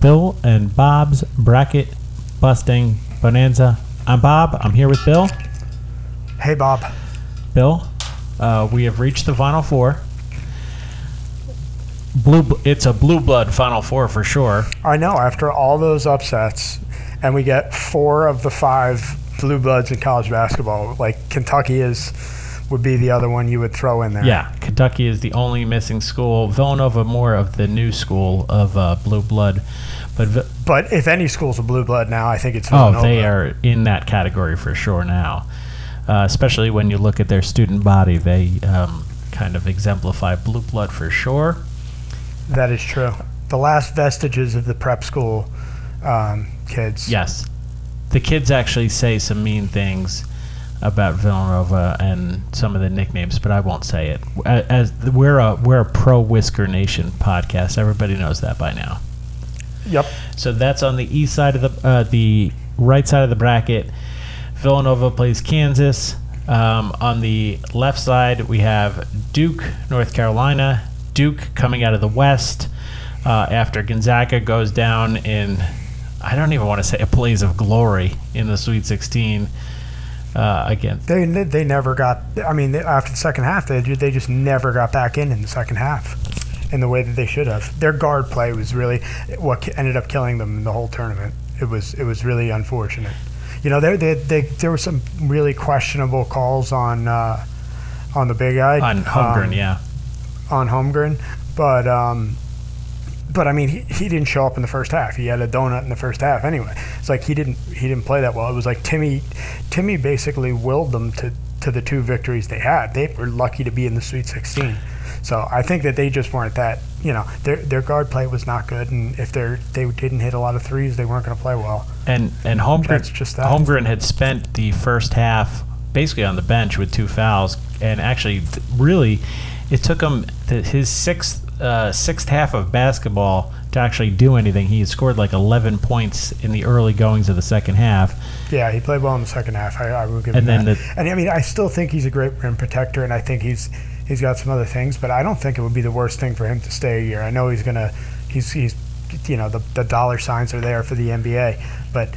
Bill and Bob's bracket busting bonanza. I'm Bob. I'm here with Bill. Hey, Bob. Bill, uh, we have reached the final four. Blue, it's a blue blood final four for sure. I know. After all those upsets, and we get four of the five blue bloods in college basketball, like Kentucky is would be the other one you would throw in there. Yeah, Kentucky is the only missing school. Villanova more of the new school of uh, blue blood, but Vi- But if any school's a blue blood now, I think it's Villanova. oh, they are in that category for sure now. Uh, especially when you look at their student body, they um, kind of exemplify blue blood for sure. That is true. The last vestiges of the prep school um, kids. Yes, the kids actually say some mean things about Villanova and some of the nicknames, but I won't say it. As we're a we're a pro Whisker Nation podcast, everybody knows that by now. Yep. So that's on the east side of the uh, the right side of the bracket. Villanova plays Kansas. Um, on the left side, we have Duke, North Carolina. Duke coming out of the West uh, after Gonzaga goes down in, I don't even want to say a blaze of glory in the Sweet 16 uh, again. They they never got. I mean, after the second half, they they just never got back in in the second half, in the way that they should have. Their guard play was really what ended up killing them in the whole tournament. It was it was really unfortunate. You know, there they, they, there were some really questionable calls on uh, on the big guy On Holmgren, um, yeah. on Holmgren, but um, but I mean he, he didn't show up in the first half. He had a donut in the first half anyway. It's like he didn't he didn't play that well. It was like Timmy Timmy basically willed them to to the two victories they had. They were lucky to be in the Sweet 16. So I think that they just weren't that you know their their guard play was not good, and if they they didn't hit a lot of threes, they weren't going to play well. And and Holmgren, That's just that. Holmgren had spent the first half basically on the bench with two fouls, and actually, really, it took him his sixth uh, sixth half of basketball to actually do anything. He scored like 11 points in the early goings of the second half. Yeah, he played well in the second half. I, I will give And him then that. and I mean, I still think he's a great rim protector, and I think he's he's got some other things, but I don't think it would be the worst thing for him to stay a year. I know he's gonna he's he's you know the the dollar signs are there for the NBA, but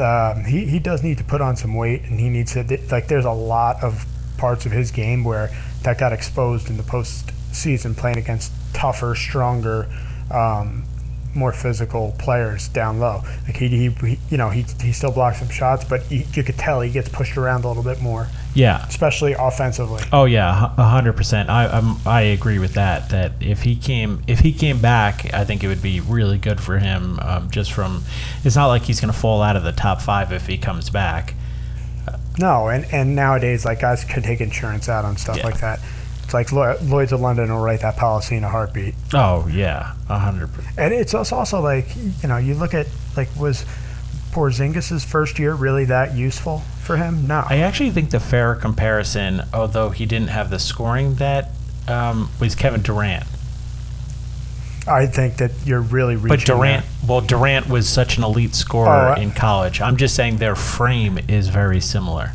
um, he he does need to put on some weight, and he needs to like. There's a lot of parts of his game where that got exposed in the postseason, playing against tougher, stronger. Um, more physical players down low. Like he, he, he you know, he, he still blocks some shots, but he, you could tell he gets pushed around a little bit more, Yeah. especially offensively. Oh yeah, a hundred percent. I I'm, I agree with that. That if he came if he came back, I think it would be really good for him. Um, just from, it's not like he's going to fall out of the top five if he comes back. No, and, and nowadays, like guys can take insurance out on stuff Yeah. like that. Like Lloyd's of London will write that policy in a heartbeat. Oh yeah, a hundred percent. And it's also like you know you look at like was Porzingis' first year really that useful for him? No. I actually think the fair comparison, although he didn't have the scoring that um, was Kevin Durant. I think that you're really reaching. But Durant, there. well, Durant was such an elite scorer I- in college. I'm just saying their frame is very similar.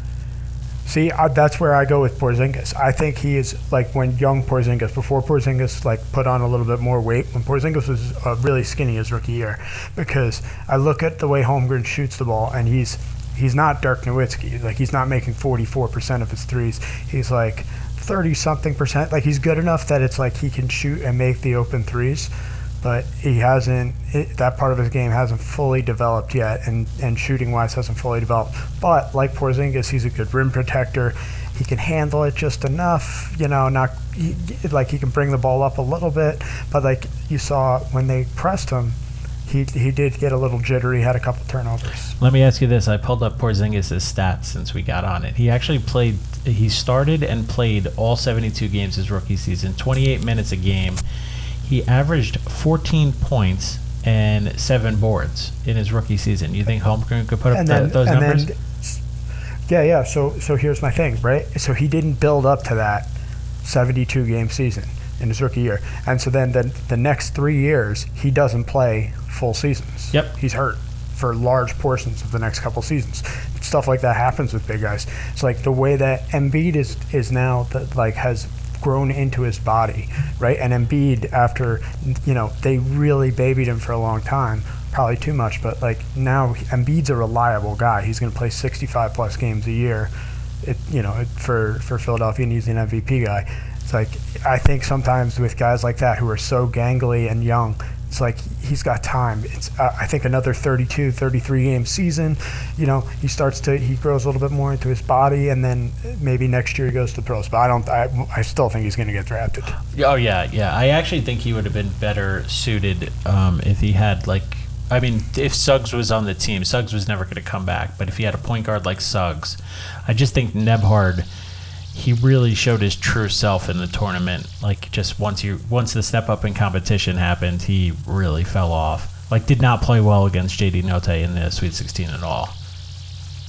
See, that's where I go with Porzingis. I think he is like when young Porzingis, before Porzingis like put on a little bit more weight, when Porzingis was uh, really skinny his rookie year, because I look at the way Holmgren shoots the ball, and he's he's not Dirk Nowitzki. Like he's not making 44% of his threes. He's like 30 something percent. Like he's good enough that it's like he can shoot and make the open threes. But he hasn't. It, that part of his game hasn't fully developed yet, and, and shooting wise hasn't fully developed. But like Porzingis, he's a good rim protector. He can handle it just enough, you know. Not he, like he can bring the ball up a little bit, but like you saw when they pressed him, he he did get a little jittery, had a couple turnovers. Let me ask you this: I pulled up Porzingis' stats since we got on it. He actually played. He started and played all 72 games his rookie season, 28 minutes a game. He averaged 14 points and seven boards in his rookie season. You think Holmgren could put up then those numbers? then yeah yeah so so here's my thing right so he didn't build up to that 72 game season in his rookie year and so then the, the next three years he doesn't play full seasons Yep. he's hurt for large portions of the next couple seasons stuff like that happens with big guys it's like the way that Embiid is is now that like has grown into his body, right? And Embiid, after you know they really babied him for a long time, probably too much, but like now Embiid's a reliable guy. He's going to play 65 plus games a year. It, you know, for for Philadelphia, and he's an MVP guy. It's like I think sometimes with guys like that who are so gangly and young, it's like he's got time. It's uh, I think another 32, 33 game season. You know, he starts to he grows a little bit more into his body, and then maybe next year he goes to the pros. But I don't. I, I still think he's going to get drafted. Oh yeah, yeah. I actually think he would have been better suited um, if he had like. I mean, if Suggs was on the team, Suggs was never going to come back. But if he had a point guard like Suggs, I just think Nembhard he really showed his true self in the tournament. Like just once you once the step up in competition happened, he really fell off. Like did not play well against JD Notae in the Sweet 16 at all.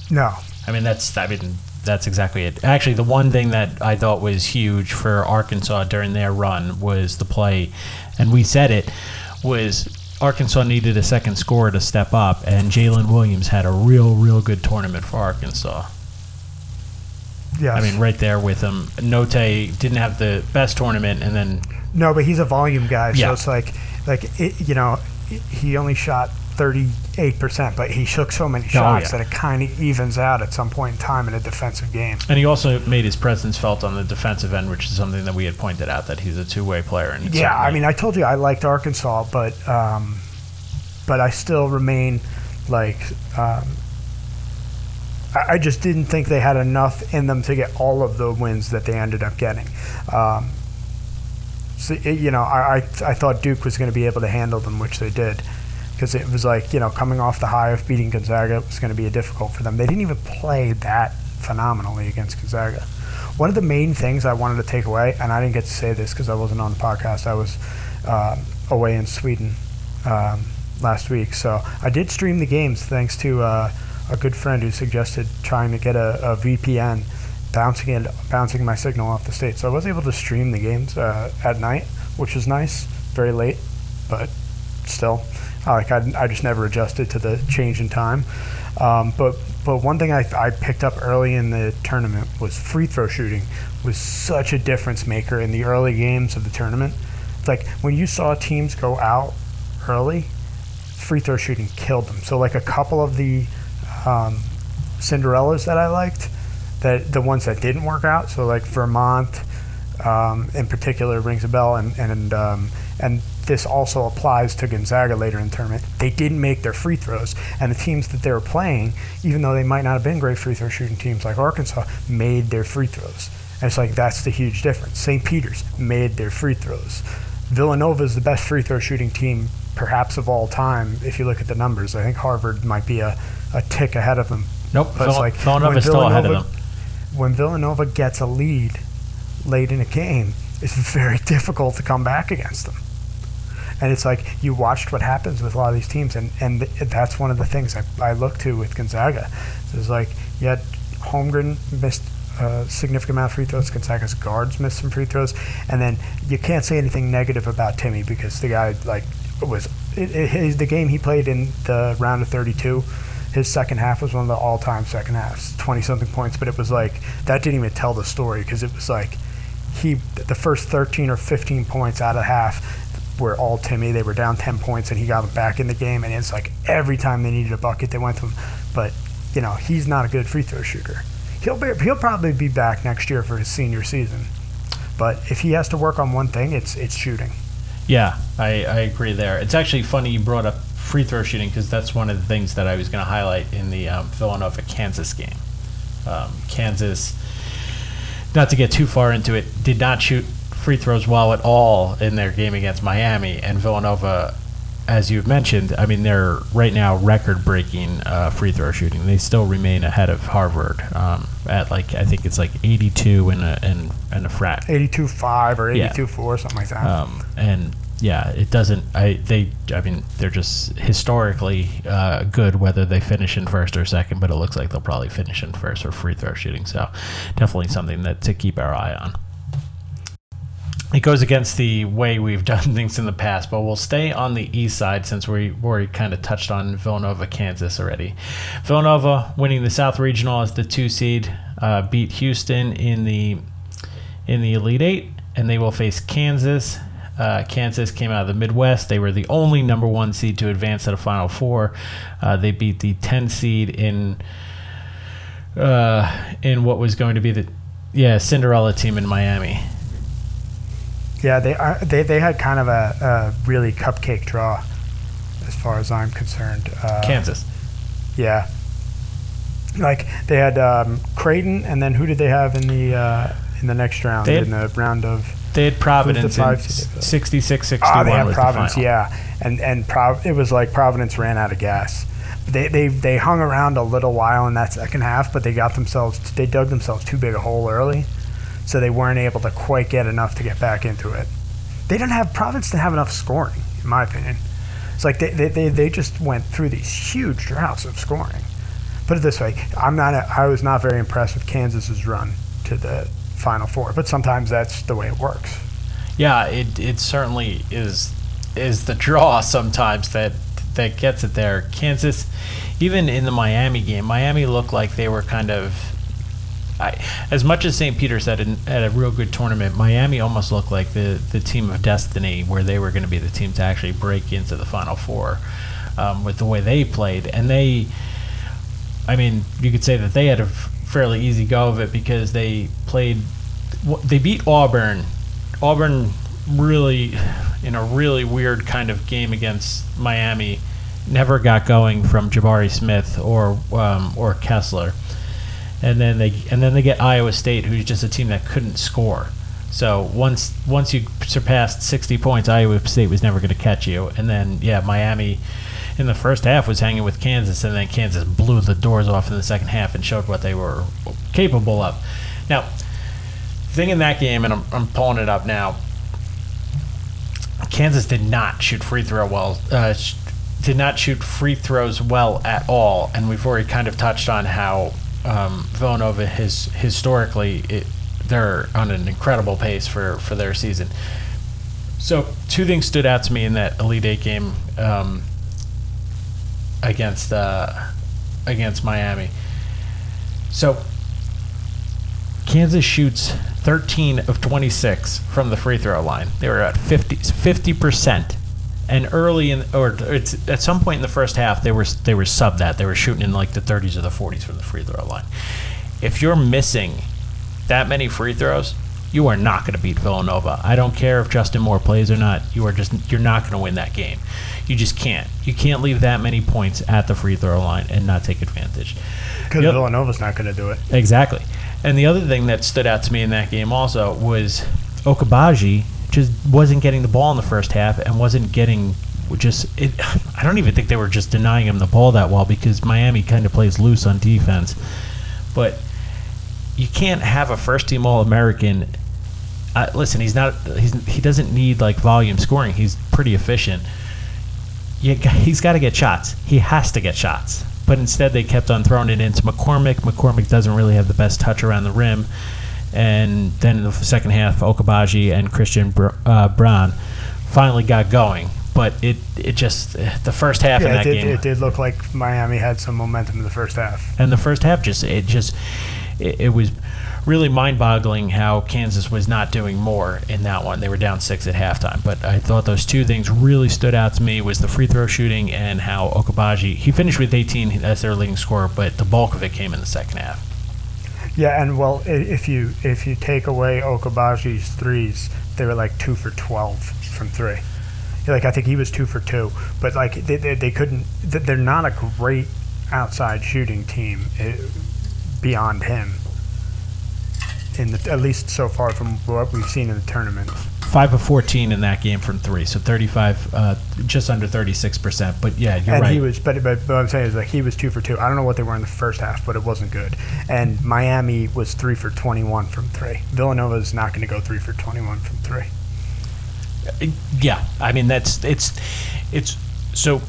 No. I mean that's I mean that's exactly it. Actually, the one thing that I thought was huge for Arkansas during their run was the play, and we said it was Arkansas needed a second scorer to step up, and Jalen Williams had a real, real good tournament for Arkansas. Yes. I mean, right there with him. Note didn't have the best tournament, and then No, but he's a volume guy, so Yeah. it's like, like it, you know, he only shot thirty eight percent, but he shook so many shots Oh, yeah. that it kind of evens out at some point in time in a defensive game. and he also made his presence felt on the defensive end, which is something that we had pointed out that he's a two way player. And Yeah, I certainly- mean, I told you I liked Arkansas, but um, but I still remain like um, I, I just didn't think they had enough in them to get all of the wins that they ended up getting. Um, so it, you know, I, I I thought Duke was going to be able to handle them, which they did. Because it was like, you know, coming off the high of beating Gonzaga it was going to be difficult for them. They didn't even play that phenomenally against Gonzaga. One of the main things I wanted to take away, and I didn't get to say this because I wasn't on the podcast, I was um, away in Sweden um, last week. So I did stream the games thanks to uh, a good friend who suggested trying to get a, a VPN, bouncing it, bouncing my signal off the state. So I was able to stream the games uh, at night, which was nice, very late, but still, uh, like I, I just never adjusted to the change in time. Um, but but one thing I, I picked up early in the tournament was free throw shooting was such a difference maker in the early games of the tournament. Like when you saw teams go out early, free throw shooting killed them. So like a couple of the um, Cinderellas that I liked, that the ones that didn't work out. So like Vermont, um, in particular, rings a bell, and and um, and this also applies to Gonzaga later in the tournament. They didn't make their free throws, and the teams that they were playing, even though they might not have been great free throw shooting teams like Arkansas, made their free throws. And it's like that's the huge difference. St. Peter's made their free throws. Villanova is the best free throw shooting team, perhaps of all time. If you look at the numbers, I think Harvard might be a, a tick ahead of them. nope. But it's like Villanova when is still ahead of them. when Villanova gets a lead late in a game, it's very difficult to come back against them. And it's like you watched what happens with a lot of these teams, and, and th- that's one of the things I, I look to with Gonzaga. It's like you had Holmgren missed a significant amount of free throws, Gonzaga's guards missed some free throws, and then you can't say anything negative about Timmy because the guy like was it, it, his, the game he played in the round of 32 his second half was one of the all-time second halves 20 something points but it was like that didn't even tell the story because it was like he the first 13 or 15 points out of the half were all Timmy. They were down 10 points and he got them back in the game and it's like every time they needed a bucket they went to him. But you know he's not a good free throw shooter. He'll be, he'll probably be back next year for his senior season. But if he has to work on one thing it's it's shooting. Yeah, I, I agree there. It's actually funny you brought up free throw shooting because that's one of the things that I was going to highlight in the um, Villanova Kansas game. Um, Kansas, not to get too far into it, did not shoot free throws well at all in their game against Miami, and Villanova. As you've mentioned, I mean they're right now record-breaking uh, free throw shooting. They still remain ahead of Harvard um, at like I think it's like 82 in a in, in a frat 82-5 or Yeah. 82-4 something like that um, and yeah, it doesn't. I they. I mean, they're just historically uh, good whether they finish in first or second, but it looks like they'll probably finish in first or free throw shooting. So definitely something that to keep our eye on. It goes against the way we've done things in the past, but we'll stay on the east side since we already kind of touched on Villanova, Kansas already. Villanova winning the South Regional as the two seed, uh, beat Houston in the in the Elite Eight and they will face Kansas. Uh, Kansas came out of the Midwest. They were the only number one seed to advance to the Final Four. Uh, they beat the 10 seed in uh, in what was going to be the yeah Cinderella team in Miami. Yeah, they are, they they had kind of a, a really cupcake draw, as far as I'm concerned. Uh, Kansas. Yeah. Like they had um, Creighton, and then who did they have in the uh, in the next round? Had- in the round of They had Providence in five seed? 66 61 ah, they had was Providence, the final. yeah, and and Prov- it was like Providence ran out of gas. They, they they hung around a little while in that second half, but they got themselves they dug themselves too big a hole early, so they weren't able to quite get enough to get back into it. They didn't have Providence didn't have enough scoring, in my opinion. It's like they, they, they, they just went through these huge droughts of scoring. Put it this way, I'm not a, I was not very impressed with Kansas's run to the Final Four, but sometimes that's the way it works. Yeah, it, it certainly is is the draw sometimes that that gets it there. Kansas, even in the Miami game, Miami looked like they were kind of. I, as much as St. Peter's had, an, had a real good tournament, Miami almost looked like the, the team of destiny, where they were going to be the team to actually break into the Final Four um, with the way they played. And they, I mean, you could say that they had a fairly easy go of it because they played, they beat Auburn. Auburn really, in a really weird kind of game against Miami, never got going from Jabari Smith or um, or Kessler, and then they and then they get Iowa State, who's just a team that couldn't score. So once once you surpassed 60 points, Iowa State was never going to catch you. And then yeah, Miami in the first half was hanging with Kansas, and then Kansas blew the doors off in the second half and showed what they were capable of. Now, thing in that game, and I'm, I'm pulling it up now. Kansas did not shoot free throw well. Uh, did not shoot free throws well at all, and we've already kind of touched on how um, Villanova has historically it, they're on an incredible pace for for their season. So two things stood out to me in that Elite Eight game um, against uh, against Miami. So Kansas shoots 13 of 26 from the free throw line. They were at 50 percent, and early in or at some point in the first half they were they were sub that they were shooting in like the 30s or the 40s from the free throw line. If you're missing that many free throws, you are not going to beat Villanova. I don't care if Justin Moore plays or not. You are just you're not going to win that game. You just can't. You can't leave that many points at the free throw line and not take advantage. Because Yep. Villanova's not going to do it. Exactly. And the other thing that stood out to me in that game also was Agbaji just wasn't getting the ball in the first half and wasn't getting just it I don't even think they were just denying him the ball that well because Miami kind of plays loose on defense. But you can't have a first team All American. Uh, listen, he's not. He's, he doesn't need like volume scoring. He's pretty efficient. You, he's got to get shots. He has to get shots. But instead, they kept on throwing it into McCormack. McCormack doesn't really have the best touch around the rim. And then in the second half, Agbaji and Christian Br- uh, Brown finally got going. But it it just the first half Yeah, that it did, game it did look like Miami had some momentum in the first half. and the first half just it just it, it was really mind-boggling how Kansas was not doing more in that one. They were down six at halftime, but I thought those two things really stood out to me was the free throw shooting and how Agbaji he finished with 18 as their leading scorer, but the bulk of it came in the second half. Yeah, and well, if you if you take away Agbaji's threes, they were like two for twelve from three. Like I think he was two for two, but like they, they, they couldn't. They're not a great outside shooting team eh, beyond him. In the, at least so far from what we've seen in the tournament. Five of 14 in that game from three, so 35, uh, just under 36 percent. But yeah, you're and right. he was, but, but what I'm saying is like he was two for two. I don't know what they were in the first half, but it wasn't good. And Miami was three for 21 from three. Villanova is not going to go three for 21 from three. Yeah, I mean that's it's it's so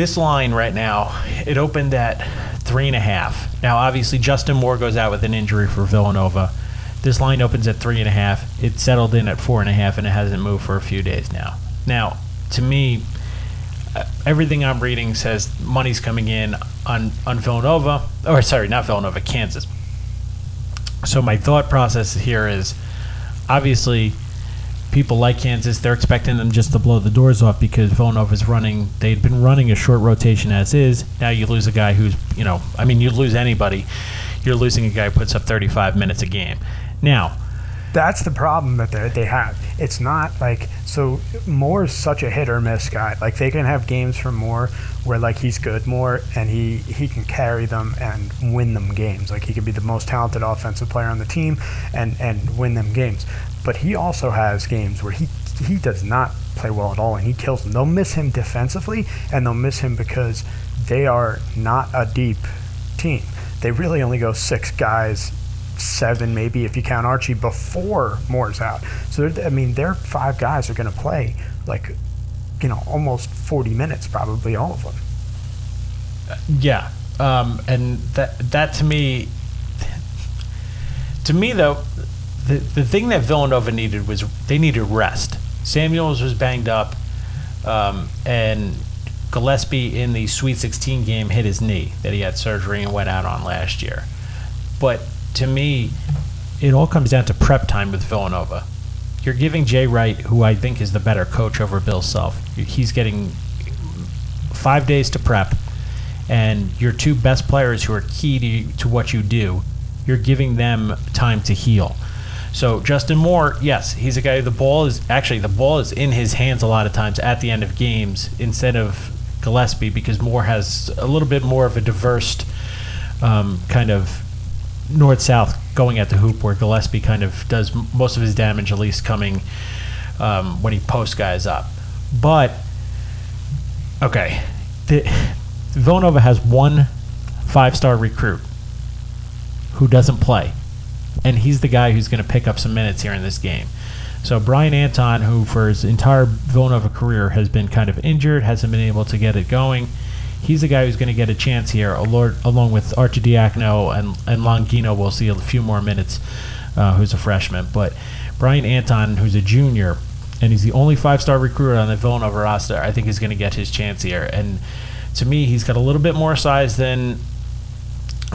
this line right now it opened at three and a half. Now obviously Justin Moore goes out with an injury for Villanova. This line opens at three and a half. It settled in at four and a half, and it hasn't moved for a few days now. Now, to me, uh, everything I'm reading says money's coming in on on Villanova, or sorry, not Villanova, Kansas. So my thought process here is, obviously people like Kansas, they're expecting them just to blow the doors off because Villanova's running. They'd been running a short rotation as is. Now you lose a guy who's, you know, I mean, you lose anybody. You're losing a guy who puts up 35 minutes a game. Now, that's the problem that they, have. It's not like so Moore's such a hit or miss guy. Like they can have games from Moore where like he's good Moore and he he can carry them and win them games. Like he could be the most talented offensive player on the team and and win them games. But he also has games where he he does not play well at all and he kills them. They'll miss him defensively and they'll miss him because they are not a deep team. They really only go six guys seven, maybe if you count Archie before Moore's out. So I mean, their five guys are going to play like, you know, almost 40 minutes, probably all of them. Yeah, um, and that that to me, to me though, the the thing that Villanova needed was they needed rest. Samuels was banged up, um, and Gillespie in the Sweet 16 game hit his knee that he had surgery and went out on last year. But to me, it all comes down to prep time with Villanova. You're giving Jay Wright, who I think is the better coach over Bill Self, he's getting five days to prep, and your two best players who are key to, to what you do, you're giving them time to heal. So Justin Moore, yes, he's a guy. The ball is actually the ball is in his hands a lot of times at the end of games instead of Gillespie because Moore has a little bit more of a diverse um, kind of north south going at the hoop where Gillespie kind of does most of his damage, at least coming um, when he posts guys up. But okay, the, Villanova has one five star recruit who doesn't play, and he's the guy who's going to pick up some minutes here in this game. So Bryan Antoine, who for his entire Villanova career has been kind of injured, hasn't been able to get it going he's the guy who's going to get a chance here, along with Arcidiacono and, and Longino. We'll see a few more minutes, uh, who's a freshman. But Bryan Antoine, who's a junior, and he's the only five star recruit on the Villanova roster, I think is going to get his chance here. And to me, he's got a little bit more size than.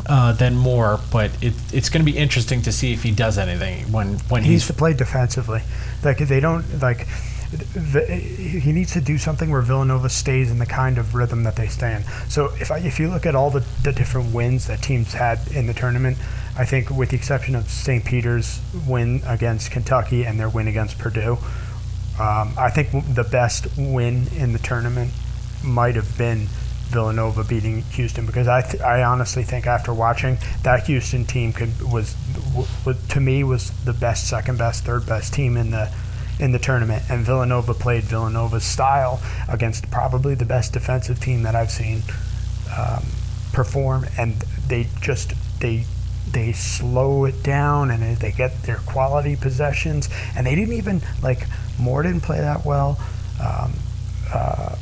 Uh, than Moore, but it, it's going to be interesting to see if he does anything when when he he's needs to play defensively. Like they don't like he needs to do something where Villanova stays in the kind of rhythm that they stay in. So if I, if you look at all the, the different wins that teams had in the tournament, I think with the exception of St. Peter's win against Kentucky and their win against Purdue, um, I think the best win in the tournament might have been Villanova beating Houston because I th- I honestly think after watching that Houston team could was, was to me was the best, second best, third best team in the in the tournament, and Villanova played Villanova's style against probably the best defensive team that I've seen um, perform, and they just they they slow it down and they get their quality possessions, and they didn't even like Moore didn't play that well. Um, uh,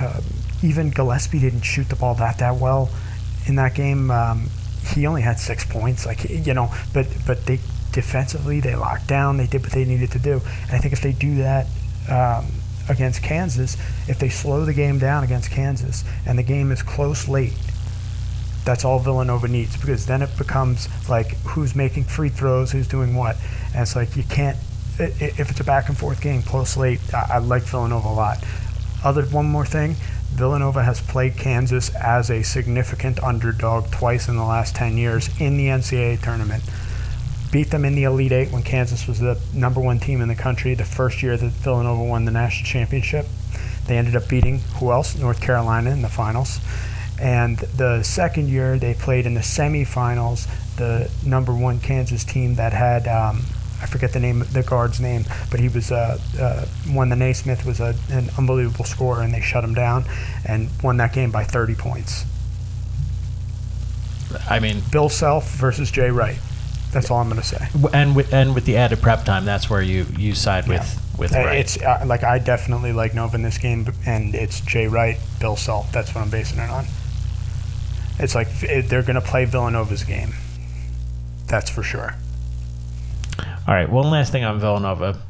uh, even Gillespie didn't shoot the ball that that well in that game. Um, he only had six points, like you know, but but they defensively, they locked down, they did what they needed to do. And I think if they do that um, against Kansas, if they slow the game down against Kansas and the game is close late, that's all Villanova needs because then it becomes like who's making free throws, who's doing what. And it's like you can't, if it's a back and forth game, close late, I, like Villanova a lot. Other one more thing, Villanova has played Kansas as a significant underdog twice in the last 10 years in the NCAA tournament beat them in the Elite Eight when Kansas was the number one team in the country the first year that Villanova won the national championship. They ended up beating who else? North Carolina in the finals. And the second year they played in the semifinals, the number one Kansas team that had um, I forget the name, the guard's name, but he was uh, uh, one. The Naismith was a, an unbelievable scorer, and they shut him down and won that game by 30 points. I mean, Bill Self versus Jay Wright. That's all I'm going to say. And with and with the added prep time, that's where you you side with yeah. with uh, Wright. It's uh, like I definitely like Nova in this game, and it's Jay Wright, Bill Self. That's what I'm basing it on. It's like they're going to play Villanova's game. That's for sure. All right. One last thing on Villanova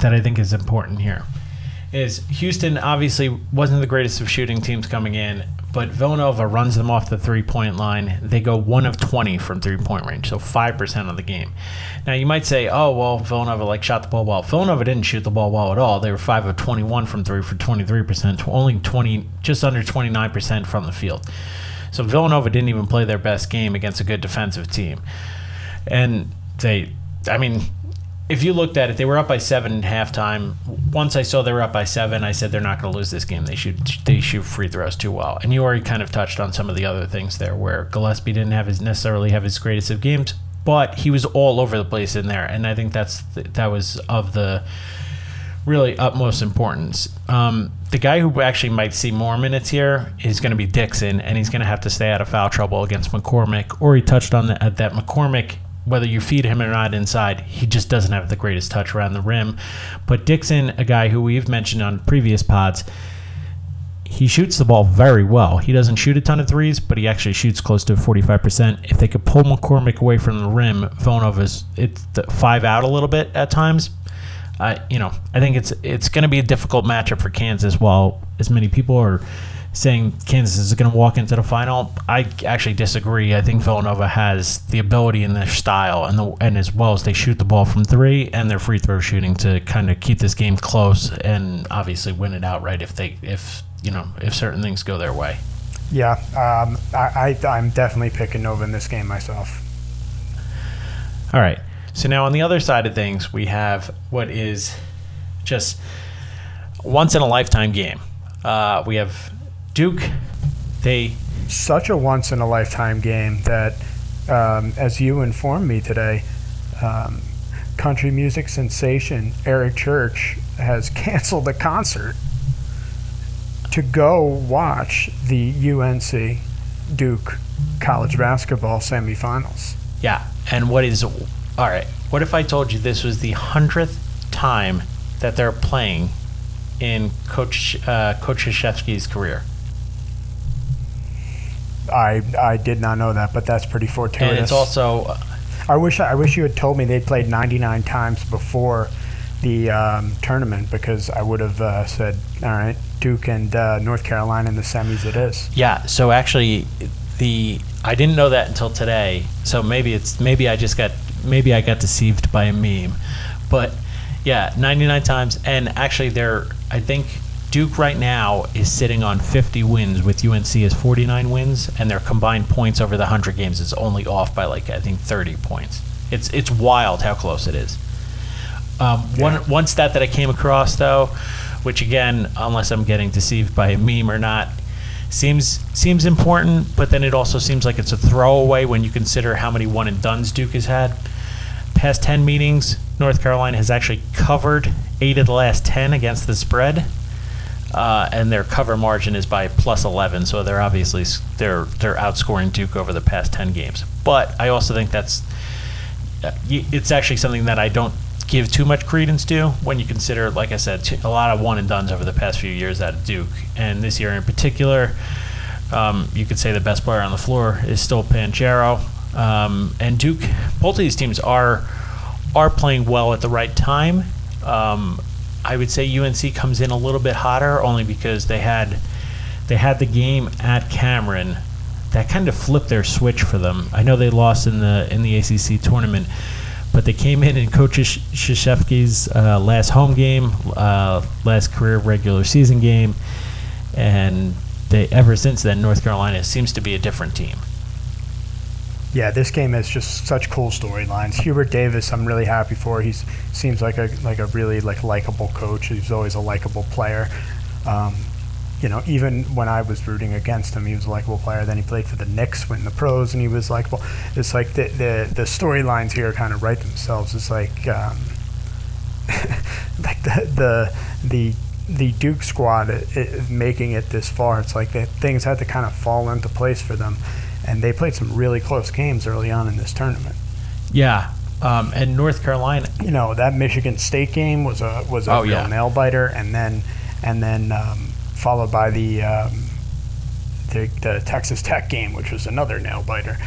that I think is important here is Houston obviously wasn't the greatest of shooting teams coming in, but Villanova runs them off the three point line. They go one of 20 from three point range, so 5% of the game. Now, you might say, oh, well, Villanova like shot the ball well. Villanova didn't shoot the ball well at all. They were 5 of 21 from three for 23%, only 20, just under 29% from the field. So Villanova didn't even play their best game against a good defensive team. And they, I mean, if you looked at it, they were up by seven at halftime. Once I saw they were up by seven, I said they're not going to lose this game. They shoot they shoot free throws too well. And you already kind of touched on some of the other things there, where Gillespie didn't have his necessarily have his greatest of games, but he was all over the place in there, and I think that's that was of the really utmost importance. Um, the guy who actually might see more minutes here is going to be Dixon, and he's going to have to stay out of foul trouble against McCormack. Or he touched on that, that McCormack, whether you feed him or not inside, he just doesn't have the greatest touch around the rim. But Dixon, a guy who we've mentioned on previous pods, he shoots the ball very well. He doesn't shoot a ton of threes, but he actually shoots close to 45%. If they could pull McCormack away from the rim, Villanova's it's the five out a little bit at times. Uh, you know, I think it's it's going to be a difficult matchup for Kansas. While as many people are saying Kansas is going to walk into the final, I actually disagree. I think Villanova has the ability in their style and the and as well as they shoot the ball from three and their free throw shooting to kind of keep this game close and obviously win it outright if they if you know if certain things go their way. Yeah, um, I, I I'm definitely picking Nova in this game myself. All right. So now on the other side of things, we have what is just once in a lifetime game. Uh, we have Duke. They such a once in a lifetime game that, um, as you informed me today, um, country music sensation Eric Church has canceled a concert to go watch the UNC Duke college basketball semifinals. Yeah, and what is all right. What if I told you this was the hundredth time that they're playing in Coach uh, Coach Krzyzewski's career? I I did not know that, but that's pretty fortuitous. And it's also. Uh, I wish I wish you had told me they'd played 99 times before the um, tournament because I would have uh, said, all right, Duke and uh, North Carolina in the semis. It is. Yeah. So actually, the I didn't know that until today. So maybe it's maybe I just got maybe I got deceived by a meme, but yeah, 99 times. And actually, they're I think Duke right now is sitting on 50 wins with UNC is 49 wins, and their combined points over the 100 games is only off by like I think 30 points. It's it's wild how close it is. Um, yeah. One one stat that I came across though, which again, unless I'm getting deceived by a meme or not, seems seems important, but then it also seems like it's a throwaway when you consider how many one and duns Duke has had past 10 meetings, North Carolina has actually covered eight of the last 10 against the spread. Uh, and their cover margin is by plus 11, so they're obviously they're they're outscoring Duke over the past 10 games. But I also think that's uh, it's actually something that I don't give too much credence to when you consider, like I said, a lot of one and duns over the past few years out of Duke, and this year in particular. Um, you could say the best player on the floor is still Banchero. Um, and Duke, both of these teams are are playing well at the right time. Um, I would say UNC comes in a little bit hotter only because they had they had the game at Cameron that kind of flipped their switch for them. I know they lost in the in the ACC tournament, but they came in in Coach Krzyzewski's uh, last home game, uh, last career regular season game, and they ever since then North Carolina seems to be a different team yeah, this game has just such cool storylines. Hubert Davis, I'm really happy for. He seems like a like a really like likable coach. He's always a likable player. Um, you know, even when I was rooting against him, he was a likable player. Then he played for the Knicks, went in the pros, and he was likable. It's like the the, the storylines here kind of write themselves. It's like um, like the the the the Duke squad it, it, making it this far. It's like that things had to kind of fall into place for them and they played some really close games early on in this tournament. Yeah, um, and North Carolina. You know that Michigan State game was a was a oh, real yeah. nail biter, and then and then um, followed by the, um, the, the Texas Tech game, which was another nail biter.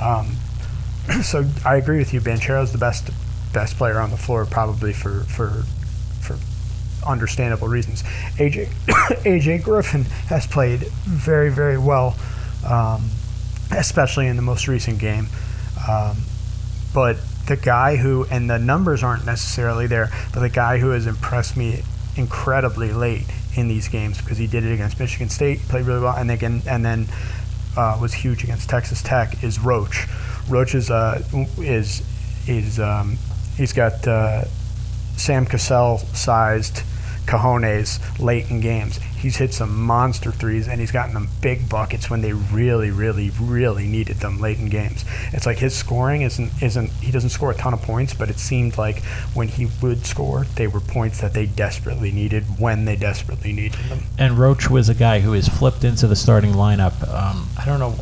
Um, so I agree with you. Banchero is the best best player on the floor, probably for for for understandable reasons. AJ AJ Griffin has played very very well, um, especially in the most recent game. Um, but the guy who and the numbers aren't necessarily there, but the guy who has impressed me incredibly late in these games because he did it against Michigan State, played really well, and again and then uh, was huge against Texas Tech is Roach. Roach is uh, is is um, he's got uh, Sam Cassell sized cojones late in games. He's hit some monster threes and he's gotten them big buckets when they really, really, really needed them late in games. It's like his scoring isn't isn't he doesn't score a ton of points, but it seemed like when he would score, they were points that they desperately needed when they desperately needed them. And Roach was a guy who was flipped into the starting lineup. Um, I don't know.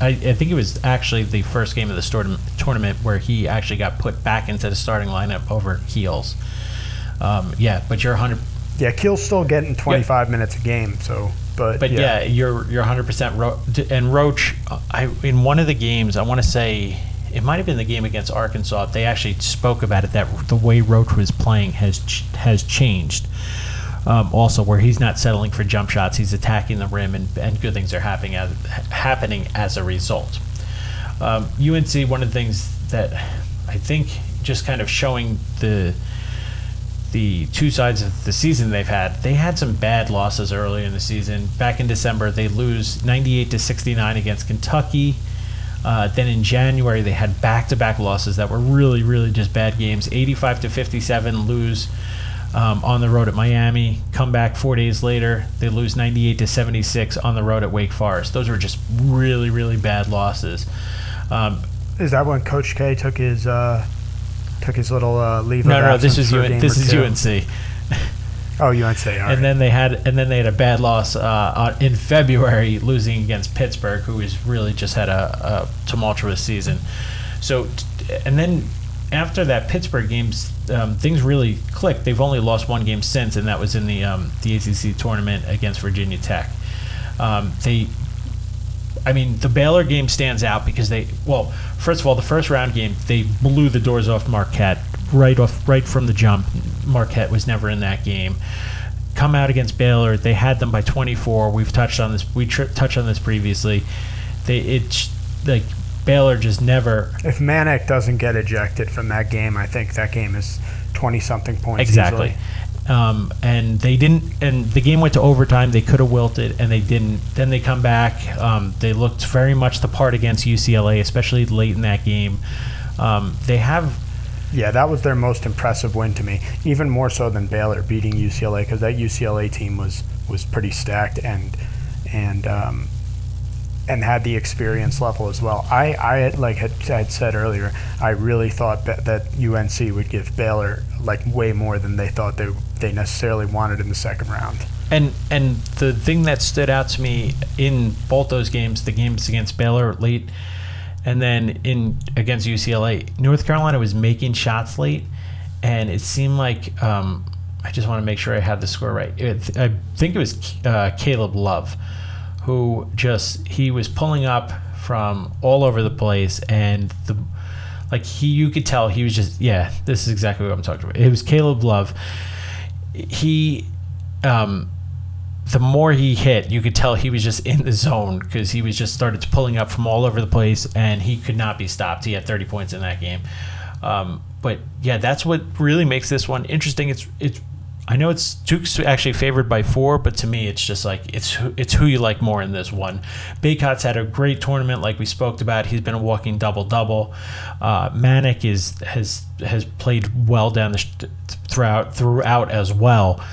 I, I think it was actually the first game of the tournament where he actually got put back into the starting lineup over Keels. Um, yeah, but you're 100 Yeah, Keel's still getting 25 minutes a game, so but, But yeah, you're you're 100 percent Ro- and Roach. uh, I in one of the games, I want to say it might have been the game against Arkansas. They actually spoke about it that the way Roach was playing has ch- has changed. Um, also, where he's not settling for jump shots, he's attacking the rim, and, and good things are happening as happening as a result. Um, UNC, one of the things that I think just kind of showing the the two sides of the season they've had. They had some bad losses early in the season. Back in December, they lose 98 to 69 against Kentucky. Uh, then in January, they had back-to-back losses that were really, really just bad games. 85 to 57, lose um, on the road at Miami. Come back four days later, they lose 98 to 76 on the road at Wake Forest. Those were just really, really bad losses. Um, is that when Coach K took his uh, took his little uh, leave? no, of no, this is UN, this is two? UNC. Oh, UNC. All right. and then they had and then they had a bad loss uh, in February, losing against Pittsburgh, who has really just had a, a tumultuous season. So, and then after that Pittsburgh games, um, things really clicked. They've only lost one game since, and that was in the um, the ACC tournament against Virginia Tech. Um, they I mean, the Baylor game stands out because they, well, first of all, the first round game they blew the doors off Marquette right off, right from the jump. Marquette was never in that game. Come out against Baylor, they had them by 24. We've touched on this. We tr- touched on this previously. They it's like Baylor just never If Manek doesn't get ejected from that game, I think that game is twenty something points. Exactly. easily. Um, and they didn't, and the game went to overtime. They could have wilted, and they didn't. Then they come back. Um, they looked very much the part against UCLA, especially late in that game. Um, they have, Yeah, that was their most impressive win to me, even more so than Baylor beating UCLA because that UCLA team was was pretty stacked and and um, and had the experience level as well. I, I like had, had said earlier, I really thought that, that UNC would give Baylor like way more than they thought they they necessarily wanted in the second round. and and the thing that stood out to me in both those games, the games against Baylor late, and then in against UCLA, North Carolina was making shots late, and it seemed like um, I just want to make sure I have the score right. It, I think it was uh, Caleb Love, who just he was pulling up from all over the place, and the like he you could tell he was just yeah this is exactly what I'm talking about. It was Caleb Love. He um, the more he hit, you could tell he was just in the zone because he was just started pulling up from all over the place, and he could not be stopped. He had 30 points in that game. Um, but yeah, that's what really makes this one interesting. It's it's. I know it's Duke's actually favored by four, but to me, it's just like it's it's who you like more in this one. Bacot's had a great tournament, like we spoke about. He's been a walking double double. Uh, Manek is has has played well down the sh- throughout throughout as well.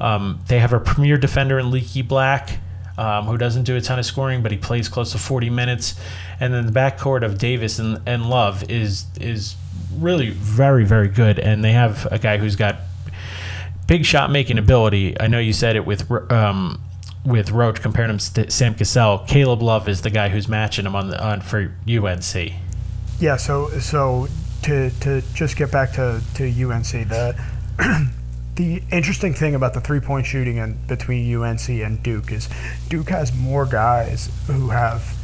Um, they have a premier defender in Leaky Black, um, who doesn't do a ton of scoring, but he plays close to 40 minutes. And then the backcourt of Davis and, and Love is is really very very good. And they have a guy who's got big shot making ability. I know you said it with um, with Roach comparing him to Sam Cassell. Caleb Love is the guy who's matching him on the on for UNC. Yeah, so so to to just get back to, to UNC, the the interesting thing about the three point shooting and between UNC and Duke is Duke has more guys who have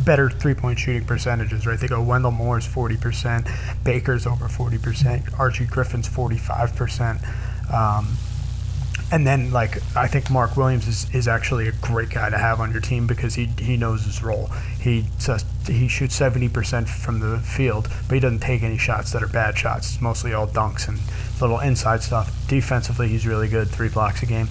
better three point shooting percentages, right? They go Wendell Moore's forty percent, Baker's over forty percent, Archie Griffin's forty five percent. Um, and then like I think Mark Williams is, is actually a great guy to have on your team because he he knows his role. He says he shoots seventy percent from the field, but he doesn't take any shots that are bad shots. It's mostly all dunks and little inside stuff. Defensively, he's really good, three blocks a game,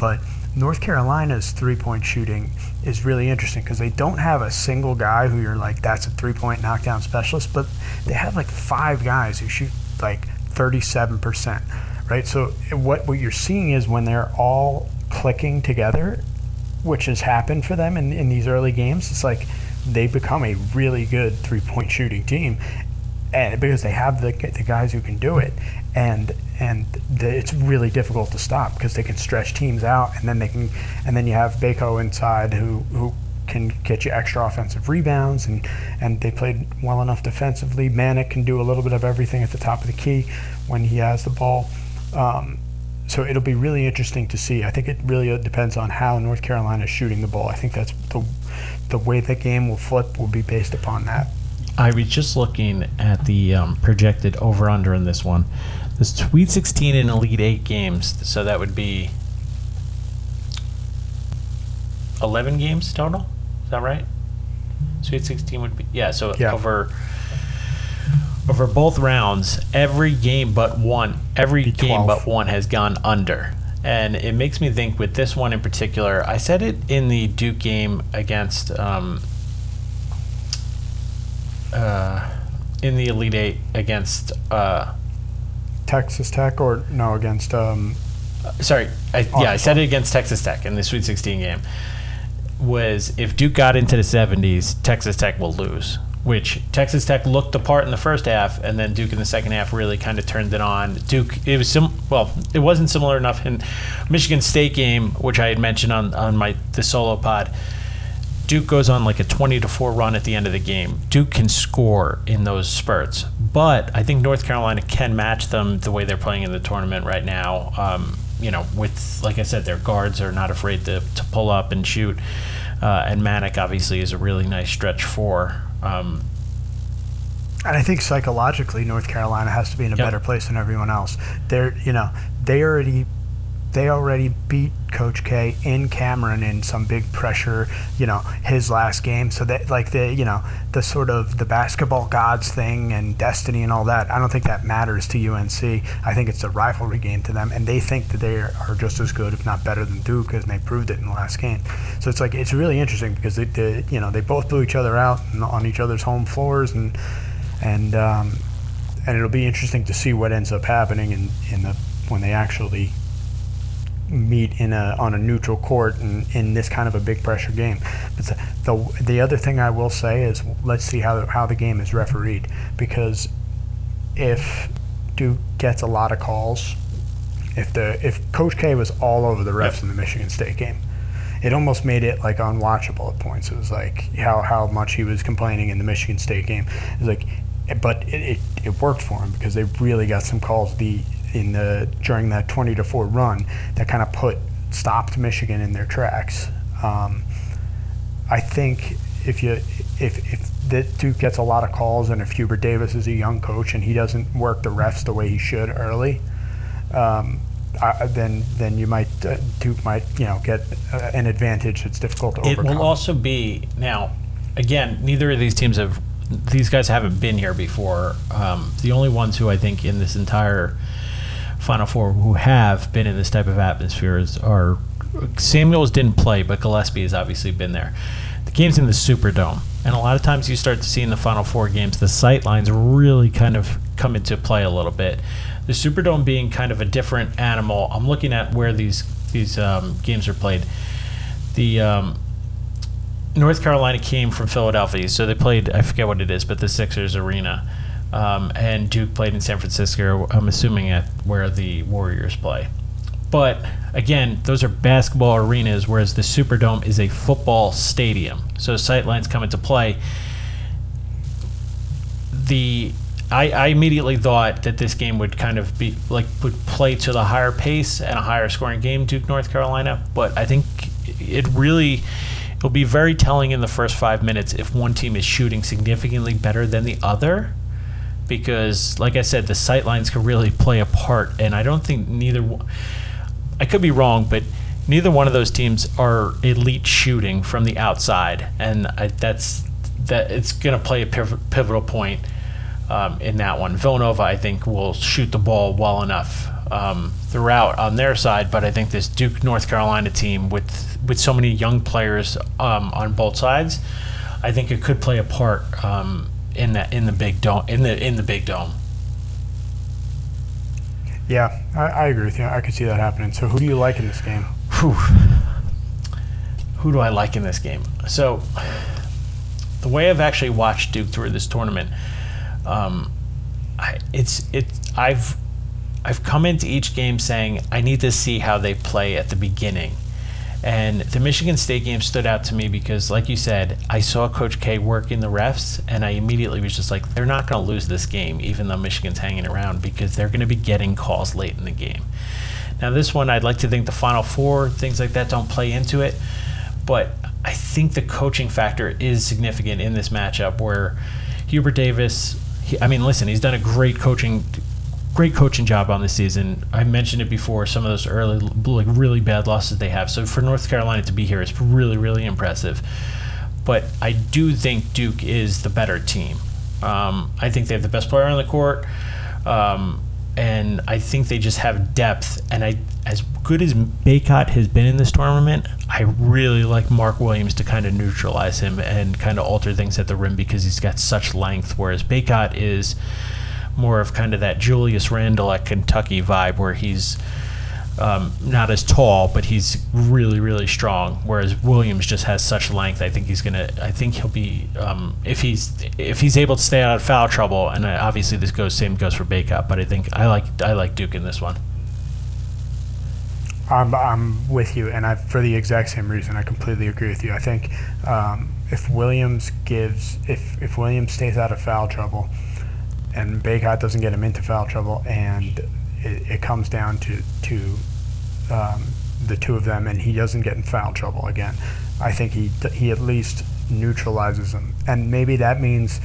but North Carolina's three point shooting is really interesting because they don't have a single guy who you're like, that's a three point knockdown specialist, but they have like five guys who shoot like 37%, right? So what, what you're seeing is when they're all clicking together, which has happened for them in, in these early games, it's like they become a really good three point shooting team. And because they have the, the guys who can do it, and and the, it's really difficult to stop because they can stretch teams out, and then they can, and then you have Bacot inside who who can get you extra offensive rebounds, and and they played well enough defensively. Manek can do a little bit of everything at the top of the key when he has the ball. Um, so it'll be really interesting to see. I think it really depends on how North Carolina is shooting the ball. I think that's the the way the game will flip will be based upon that. I was just looking at the um, projected over under in this one. This Sweet 16 in Elite Eight games, so that would be 11 games total. Is that right? Sweet 16 would be yeah. So Yeah. over over both rounds, every game but one, every Be game but one has gone under. And it makes me think with this one in particular, I said it in the Duke game against um, uh, in the Elite Eight against uh, Texas Tech or no against um, sorry, I, yeah, I said it against Texas Tech in the Sweet 16 game. Was if Duke got into the 70s, Texas Tech will lose. Which Texas Tech looked the part in the first half, and then Duke in the second half really kind of turned it on. Duke, it was sim- well, it wasn't similar enough in Michigan State game, which I had mentioned on on my the solo pod. Duke goes on like a 20 to 4 run at the end of the game. Duke can score in those spurts, but I think North Carolina can match them the way they're playing in the tournament right now. Um, you know, with like I said, their guards are not afraid to, to pull up and shoot. Uh, and Manek obviously is a really nice stretch four. Um, And I think psychologically, North Carolina has to be in a Yep. better place than everyone else. They're, you know, they already, they already beat Coach K in Cameron in some big pressure, you know, his last game. So that, like the, you know, the sort of the basketball gods thing and destiny and all that. I don't think that matters to UNC. I think it's a rivalry game to them, and they think that they are, just as good, if not better, than Duke, and they proved it in the last game. So it's like it's really interesting because they, they you know, they both blew each other out on each other's home floors and and um, and it'll be interesting to see what ends up happening in, in the when they actually meet in a on a neutral court and in this kind of a big pressure game. But the, the the other thing I will say is let's see how how the game is refereed because if Duke gets a lot of calls, if the if Coach K was all over the refs Yep. in the Michigan State game, it almost made it like unwatchable at points. It was like how how much he was complaining in the Michigan State game. It was like, but it, it, it worked for him because they really got some calls the in the during that twenty to four run that kind of put stopped Michigan in their tracks. Um, I think if you if if that Duke gets a lot of calls and if Hubert Davis is a young coach and he doesn't work the refs the way he should early, um, I, then then you might uh, Duke might you know get uh, an advantage that's difficult to It overcome. will also be now. Again, neither of these teams have. These guys haven't been here before. Um, the only ones who I think in this entire Final Four who have been in this type of atmospheres are Samuels didn't play, but Gillespie has obviously been there. The game's in the Superdome, and a lot of times you start to see in the Final Four games the sight lines really kind of come into play a little bit. The Superdome being kind of a different animal. I'm looking at where these these um, games are played. The um, North Carolina came from Philadelphia, so they played. I forget what it is, but the Sixers arena, um, and Duke played in San Francisco. I'm assuming at where the Warriors play. But again, those are basketball arenas, whereas the Superdome is a football stadium. So sightlines come into play. The I, I immediately thought that this game would kind of be like would play to the higher pace and a higher scoring game, Duke North Carolina. But I think it really it'll be very telling in the first five minutes if one team is shooting significantly better than the other. Because, like I said, the sight lines can really play a part, and I don't think neither. I could be wrong, but neither one of those teams are elite shooting from the outside, and I, that's that it's going to play a piv- pivotal point um, in that one. Villanova, I think, will shoot the ball well enough um, throughout on their side, but I think this Duke North Carolina team with with so many young players um, on both sides, I think it could play a part um, in that in the big dome in the in the big dome. Yeah, I, I agree with you. I could see that happening. So, who do you like in this game? Whew. Who do I like in this game? So, the way I've actually watched Duke through this tournament, um, I, it's it. I've I've come into each game saying I need to see how they play at the beginning. And the Michigan State game stood out to me because, like you said, I saw Coach K working the refs, and I immediately was just like, they're not going to lose this game, even though Michigan's hanging around, because they're going to be getting calls late in the game. Now, this one, I'd like to think the Final Four, things like that, don't play into it, but I think the coaching factor is significant in this matchup where Hubert Davis, he, I mean, listen, he's done a great coaching great coaching job on this season. I mentioned it before. Some of those early, like really bad losses they have. So for North Carolina to be here is really, really impressive. But I do think Duke is the better team. Um, I think they have the best player on the court, um, and I think they just have depth. And I, as good as Bacot has been in this tournament, I really like Mark Williams to kind of neutralize him and kind of alter things at the rim because he's got such length. Whereas Bacot is more of kind of that Julius Randle at Kentucky vibe where he's um, not as tall, but he's really, really strong. Whereas Williams just has such length. I think he's gonna. I think he'll be um, if he's if he's able to stay out of foul trouble. And obviously this goes same goes for Bacot. But I think I like I like Duke in this one. I'm, I'm with you, and I, for the exact same reason, I completely agree with you. I think um, if Williams gives, if if Williams stays out of foul trouble, and Bacot doesn't get him into foul trouble, and it, it comes down to to um, the two of them, and he doesn't get in foul trouble again. I think he he at least neutralizes them, and maybe that means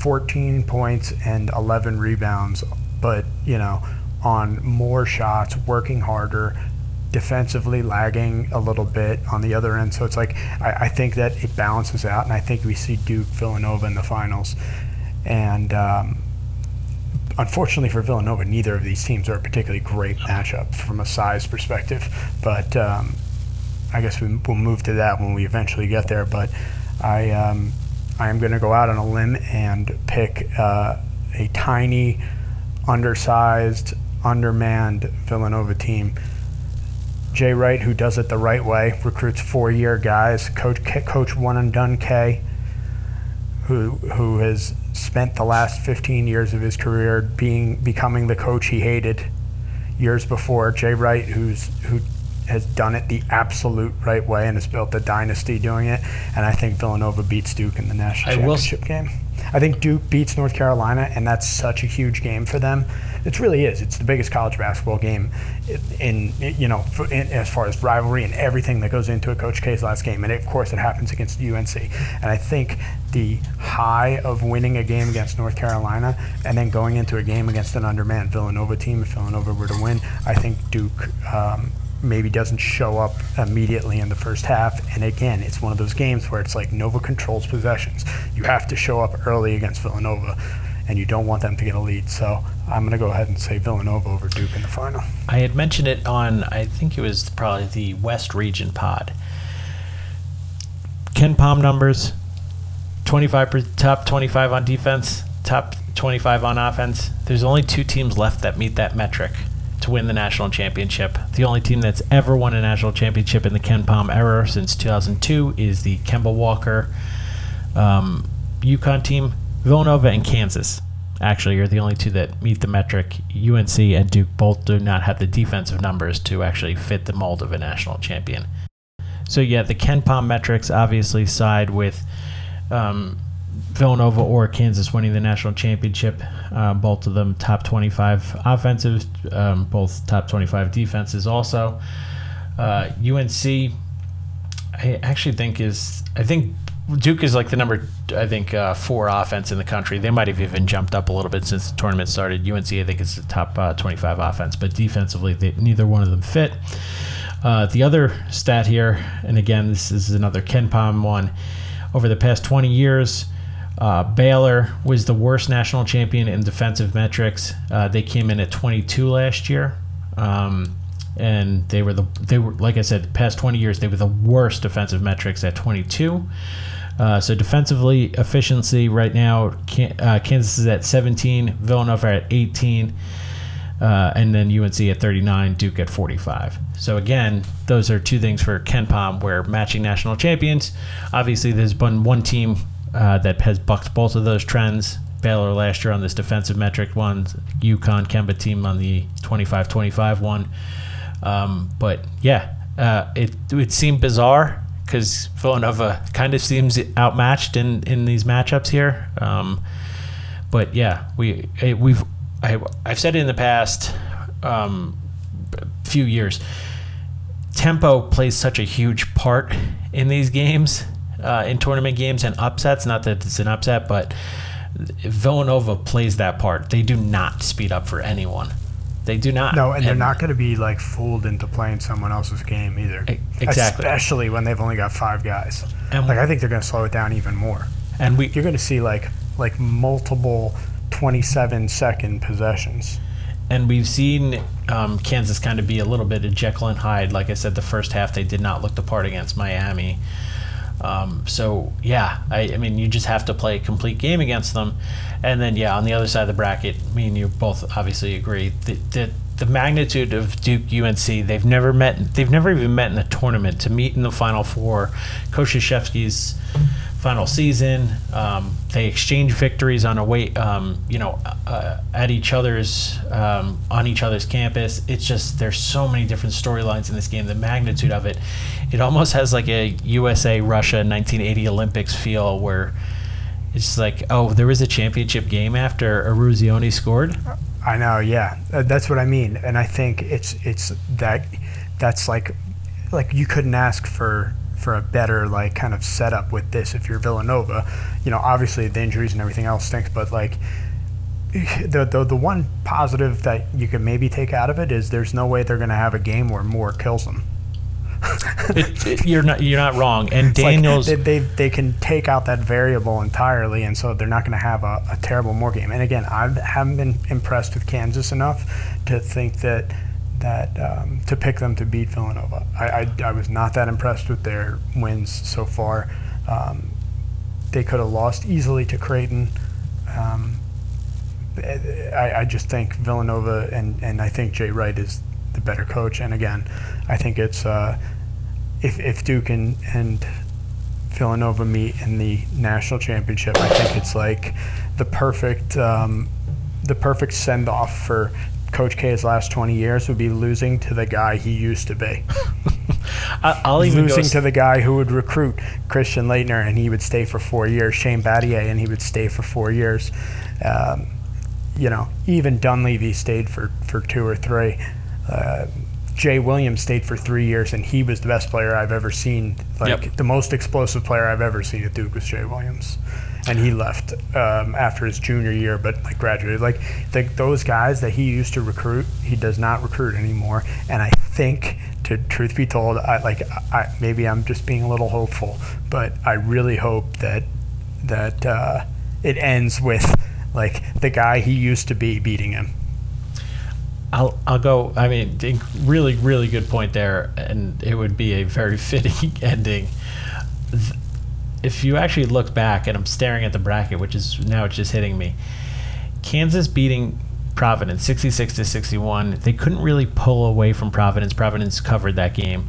14 points and 11 rebounds, but you know, on more shots, working harder, defensively lagging a little bit on the other end. So it's like I, I, think that it balances out, and I think we see Duke Villanova in the finals. And um, unfortunately for Villanova, neither of these teams are a particularly great matchup from a size perspective. But um, I guess we, will move to that when we eventually get there. But I, um, I am going to go out on a limb and pick uh, a tiny, undersized, undermanned Villanova team. Jay Wright, who does it the right way, recruits four-year guys. Coach, coach one and done K, who who has spent the last 15 years of his career being becoming the coach he hated years before. Jay Wright, who's who has done it the absolute right way and has built a dynasty doing it. And I think Villanova beats Duke in the national I championship game. I think Duke beats North Carolina, and that's such a huge game for them. It really is. It's the biggest college basketball game in, you know in, as far as rivalry and everything that goes into a Coach K's last game. And of course, it happens against UNC. And I think the high of winning a game against North Carolina and then going into a game against an undermanned Villanova team, if Villanova were to win, I think Duke. Um, maybe doesn't show up immediately in the first half. And again, it's one of those games where it's like Nova controls possessions. You have to show up early against Villanova, and you don't want them to get a lead. So I'm going to go ahead and say Villanova over Duke in the final. I had mentioned it on, I think it was probably the West Region pod. KenPom numbers 25 top 25 on defense, top 25 on offense. There's only two teams left that meet that metric to win the national championship. The only team that's ever won a national championship in the KenPom era since 2002 is the Kemba Walker um, UConn team. Villanova and Kansas actually you're the only two that meet the metric. UNC and Duke both do not have the defensive numbers to actually fit the mold of a national champion. So yeah, the KenPom metrics obviously side with um, Villanova or Kansas winning the national championship. Uh, both of them top 25 offensive, um, both top 25 defenses. Also, uh, UNC, I actually think is I think Duke is like the number, I think, uh, four offense in the country. They might have even jumped up a little bit since the tournament started. UNC, I think, is the top uh, 25 offense, but defensively, they, neither one of them fit. Uh, the other stat here, and again, this is another KenPom one. Over the past 20 years, uh, Baylor was the worst national champion in defensive metrics. Uh, they came in at 22 last year. Um, and they were the they were like I said, the past 20 years they were the worst defensive metrics at 22. Uh, so defensively efficiency right now, uh, Kansas is at 17, Villanova at 18, uh, and then UNC at 39, Duke at 45. So again, those are two things for KenPom. We're matching national champions. Obviously, there's been one team uh, that has bucked both of those trends. Baylor last year on this defensive metric one, UConn Kemba team on the 25-25 one. Um, but yeah, uh, it it seemed bizarre because Villanova kind of seems outmatched in, in these matchups here. Um, but yeah, we we've I, I've said it in the past um, few years. Tempo plays such a huge part in these games, uh, in tournament games and upsets. Not that it's an upset, but Villanova plays that part. They do not speed up for anyone. They do not. No, and, and they're not going to be like fooled into playing someone else's game either. Exactly. Especially when they've only got five guys. And like I think they're going to slow it down even more. And we you're going to see like like multiple 27 second possessions. And we've seen um, Kansas kind of be a little bit of Jekyll and Hyde. Like I said, the first half they did not look the part against Miami. Um, so yeah, I, I, mean, you just have to play a complete game against them, and then yeah, on the other side of the bracket, me and you both obviously agree that the, the magnitude of Duke UNC. They've never met. They've never even met in the tournament to meet in the Final Four. Coach Krzyzewski's final season. Um, they exchange victories on away, um, you know, uh, at each other's um, on each other's campus. It's just there's so many different storylines in this game. The magnitude of it, it almost has like a USA Russia 1980 Olympics feel where it's like, oh, there was a championship game after Eruzione scored. I know, yeah, uh, that's what I mean, and I think it's it's that that's like like you couldn't ask for for a better like kind of setup with this if you're Villanova. You know, obviously the injuries and everything else stinks, but like the, the the one positive that you could maybe take out of it is there's no way they're going to have a game where Moore kills them. it, it, you're not you're not wrong. And Daniels, like they, they, they can take out that variable entirely, and so they're not going to have a, a terrible Moore game. And again, I haven't been impressed with Kansas enough to think that that um, to pick them to beat Villanova. I, I, I, was not that impressed with their wins so far. Um, they could have lost easily to Creighton. Um, I, I, just think Villanova and, and I think Jay Wright is the better coach. And again, I think it's uh, if, if Duke and, and Villanova meet in the national championship, I think it's like the perfect um, the perfect send off for Coach K's last 20 years would be losing to the guy he used to be. I'll even losing to the guy who would recruit Christian Laettner and he would stay for four years, Shane Battier and he would stay for four years. Um, you know, even Dunleavy stayed for, for two or three. Uh, Jay Williams stayed for three years, and he was the best player I've ever seen. Like yep. the most explosive player I've ever seen at Duke was Jay Williams and he left um, after his junior year, but like graduated. Like the, those guys that he used to recruit, he does not recruit anymore. And I think, to truth be told, I like I, maybe I'm just being a little hopeful, but I really hope that that uh, it ends with like the guy he used to be beating him. I'll I'll go. I mean, really, really good point there, and it would be a very fitting ending if you actually look back, and I'm staring at the bracket, which is now it's just hitting me. Kansas beating Providence 66 to 61. They couldn't really pull away from Providence. Providence covered that game.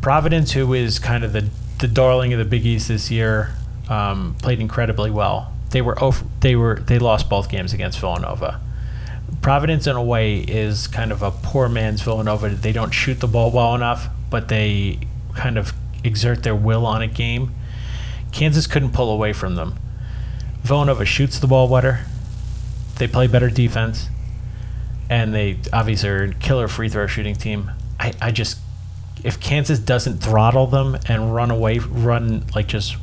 Providence, who is kind of the the darling of the Big East this year, um, played incredibly well. They were over, they were they lost both games against Villanova. Providence, in a way, is kind of a poor man's Villanova. They don't shoot the ball well enough, but they kind of exert their will on a game. Kansas couldn't pull away from them. Villanova shoots the ball better. They play better defense. And they obviously are a killer free throw shooting team. I, I just if Kansas doesn't throttle them and run away, run like just,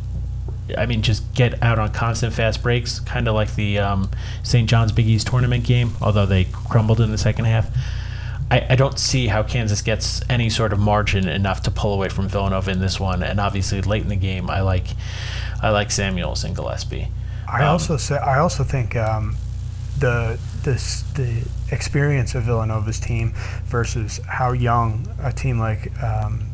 I mean, just get out on constant fast breaks, kind of like the um, St. John's Big East tournament game, although they crumbled in the second half. I, I don't see how Kansas gets any sort of margin enough to pull away from Villanova in this one. And obviously, late in the game, I like, I like Samuels and Gillespie. I Um, also say I also think um, the this the experience of Villanova's team versus how young a team like um,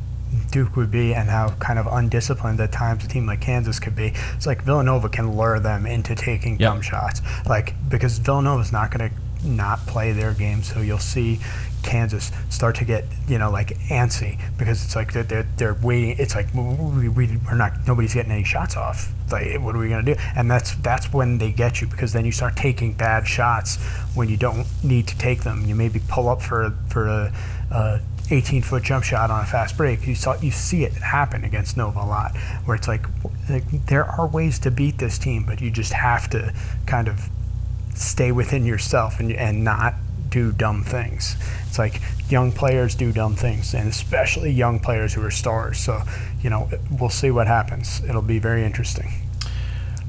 Duke would be and how kind of undisciplined at times a team like Kansas could be. It's like Villanova can lure them into taking Yep. dumb shots, like because Villanova's not going to not play their game, so you'll see Kansas start to get you know like antsy because it's like they're they're, they're waiting. It's like we, we we're not nobody's getting any shots off. Like what are we gonna do? And that's that's when they get you because then you start taking bad shots when you don't need to take them. You maybe pull up for for a. a 18 foot jump shot on a fast break. You saw you see it happen against Nova a lot, where it's like, like there are ways to beat this team, but you just have to kind of stay within yourself and, and not do dumb things. It's like young players do dumb things, and especially young players who are stars. So, you know, we'll see what happens. It'll be very interesting.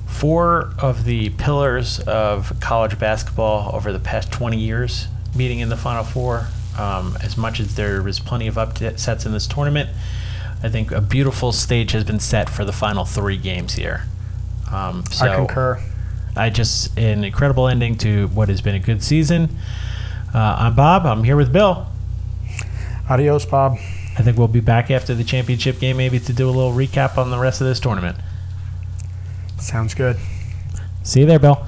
four of the pillars of college basketball over the past 20 years meeting in the Final Four. Um, as much as there is plenty of upsets in this tournament, I think a beautiful stage has been set for the final three games here. Um, so I concur. I just an incredible ending to what has been a good season. Uh, I'm Bob. I'm here with Bill. Adios, Bob. I think we'll be back after the championship game, maybe to do a little recap on the rest of this tournament. Sounds good. See you there, Bill.